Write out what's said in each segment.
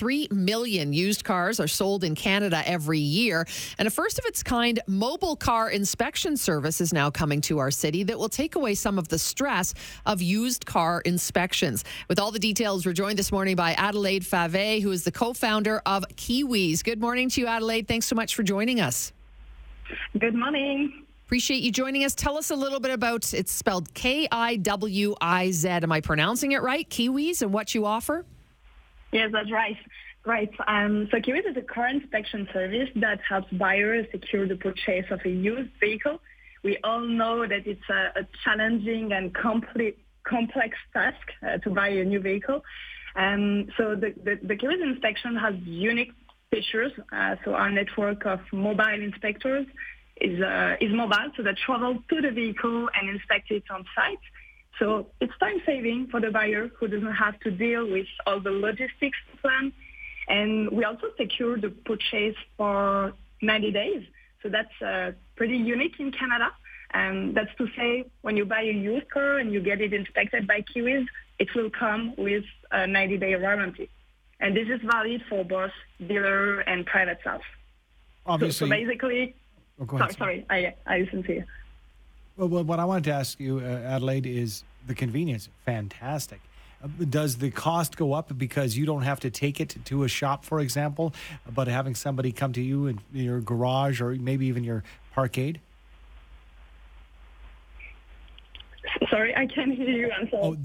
3 million used cars are sold in Canada every year. And a first of its kind mobile car inspection service is now coming to our city that will take away some of the stress of used car inspections. With all the details, we're joined this morning by Adelaide Fave, who is the co founder of Kiwiz. Good morning to you, Adelaide. Thanks so much for joining us. Good morning. Appreciate you joining us. Tell us a little bit about it's spelled K I W I Z. Am I pronouncing it right? Kiwiz and what you offer? Yes, that's right. Right. Um, so Kiwiz is a car inspection service that helps buyers secure the purchase of a used vehicle. We all know that it's a, a challenging and complex task uh, to buy a new vehicle. Um, so the, the, the inspection has unique features. Uh, so our network of mobile inspectors is, uh, is mobile, so they travel to the vehicle and inspect it on site. So it's time saving for the buyer who doesn't have to deal with all the logistics plan. And we also secure the purchase for 90 days. So that's uh, pretty unique in Canada. Um, that's to say, when you buy a used car and you get it inspected by Kiwiz, it will come with a 90-day warranty. And this is valid for both dealer and private sales. Obviously, so, so basically, Oh, go sorry, ahead, sorry, I, I listened to you. Well, well, what I wanted to ask you, uh, Adelaide, is the convenience. Fantastic. Uh, Does the cost go up because you don't have to take it to a shop, for example, but having somebody come to you in your garage or maybe even your parkade? Sorry, I can't hear you. I'm sorry. Oh,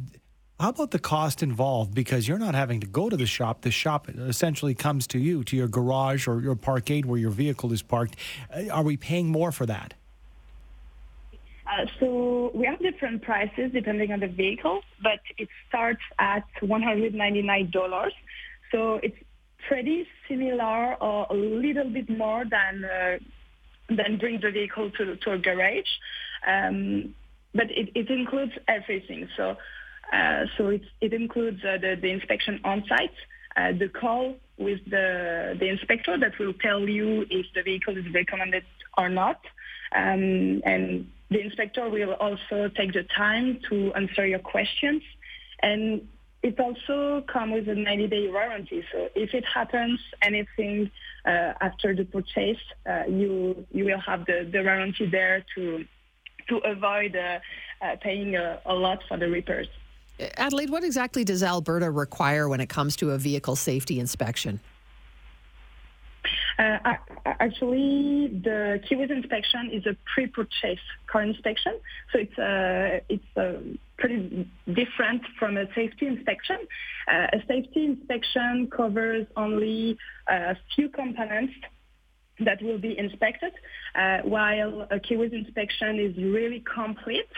how about the cost involved? Because you're not having to go to the shop. The shop essentially comes to you, to your garage or your parkade where your vehicle is parked. Uh, Are we paying more for that? Uh, so we have different prices depending on the vehicle, but it starts at $199. So it's pretty similar or a little bit more than uh, than bring the vehicle to, to a garage. Um, but it, it includes everything. So uh, so it, it includes uh, the, the inspection on site, uh, the call with the, the inspector that will tell you if the vehicle is recommended or not. Um, and the inspector will also take the time to answer your questions. And it also comes with a 90-day warranty. So if it happens anything uh, after the purchase, uh, you you will have the, the warranty there to to avoid uh, uh, paying a, a lot for the repairs. Adelaide, what exactly does Alberta require when it comes to a vehicle safety inspection? Uh, actually, the Kiwiz inspection is a pre-purchase car inspection, so it's uh, it's uh, pretty different from a safety inspection. Uh, a safety inspection covers only a few components that will be inspected, uh, while a Kiwiz inspection is really complete.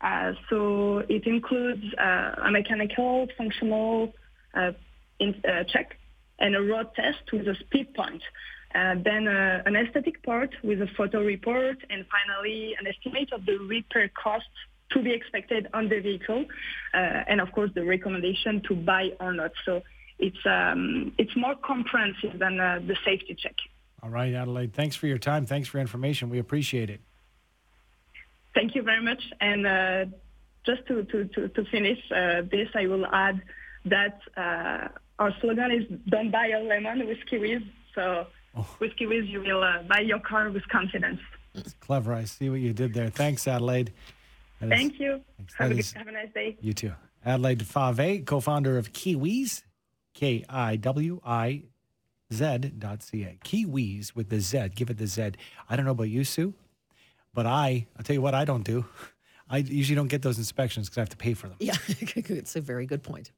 Uh, so it includes uh, a mechanical, functional uh, in, uh, check and a road test with a speed point. Uh, then uh, an aesthetic part with a photo report, and finally an estimate of the repair costs to be expected on the vehicle, uh, and of course the recommendation to buy or not. So it's um, it's more comprehensive than uh, the safety check. All right, Adelaide. Thanks for your time. Thanks for your information. We appreciate it. Thank you very much. And uh, just to, to, to, to finish uh, this, I will add that uh, our slogan is "Don't buy a lemon with Kiwiz." So with Whiz, you will uh, buy your car with confidence. It's clever. I see what you did there. Thanks, Adelaide. That is- Thank you. Have a, good, is- have a nice day. You too. Adelaide Fave, co founder of Kiwiz, K I W I Z dot C A. Kiwiz with the Z. Give it the Z. I don't know about you, Sue, but I, I'll tell you what I don't do. I usually don't get those inspections because I have to pay for them. Yeah, it's a very good point.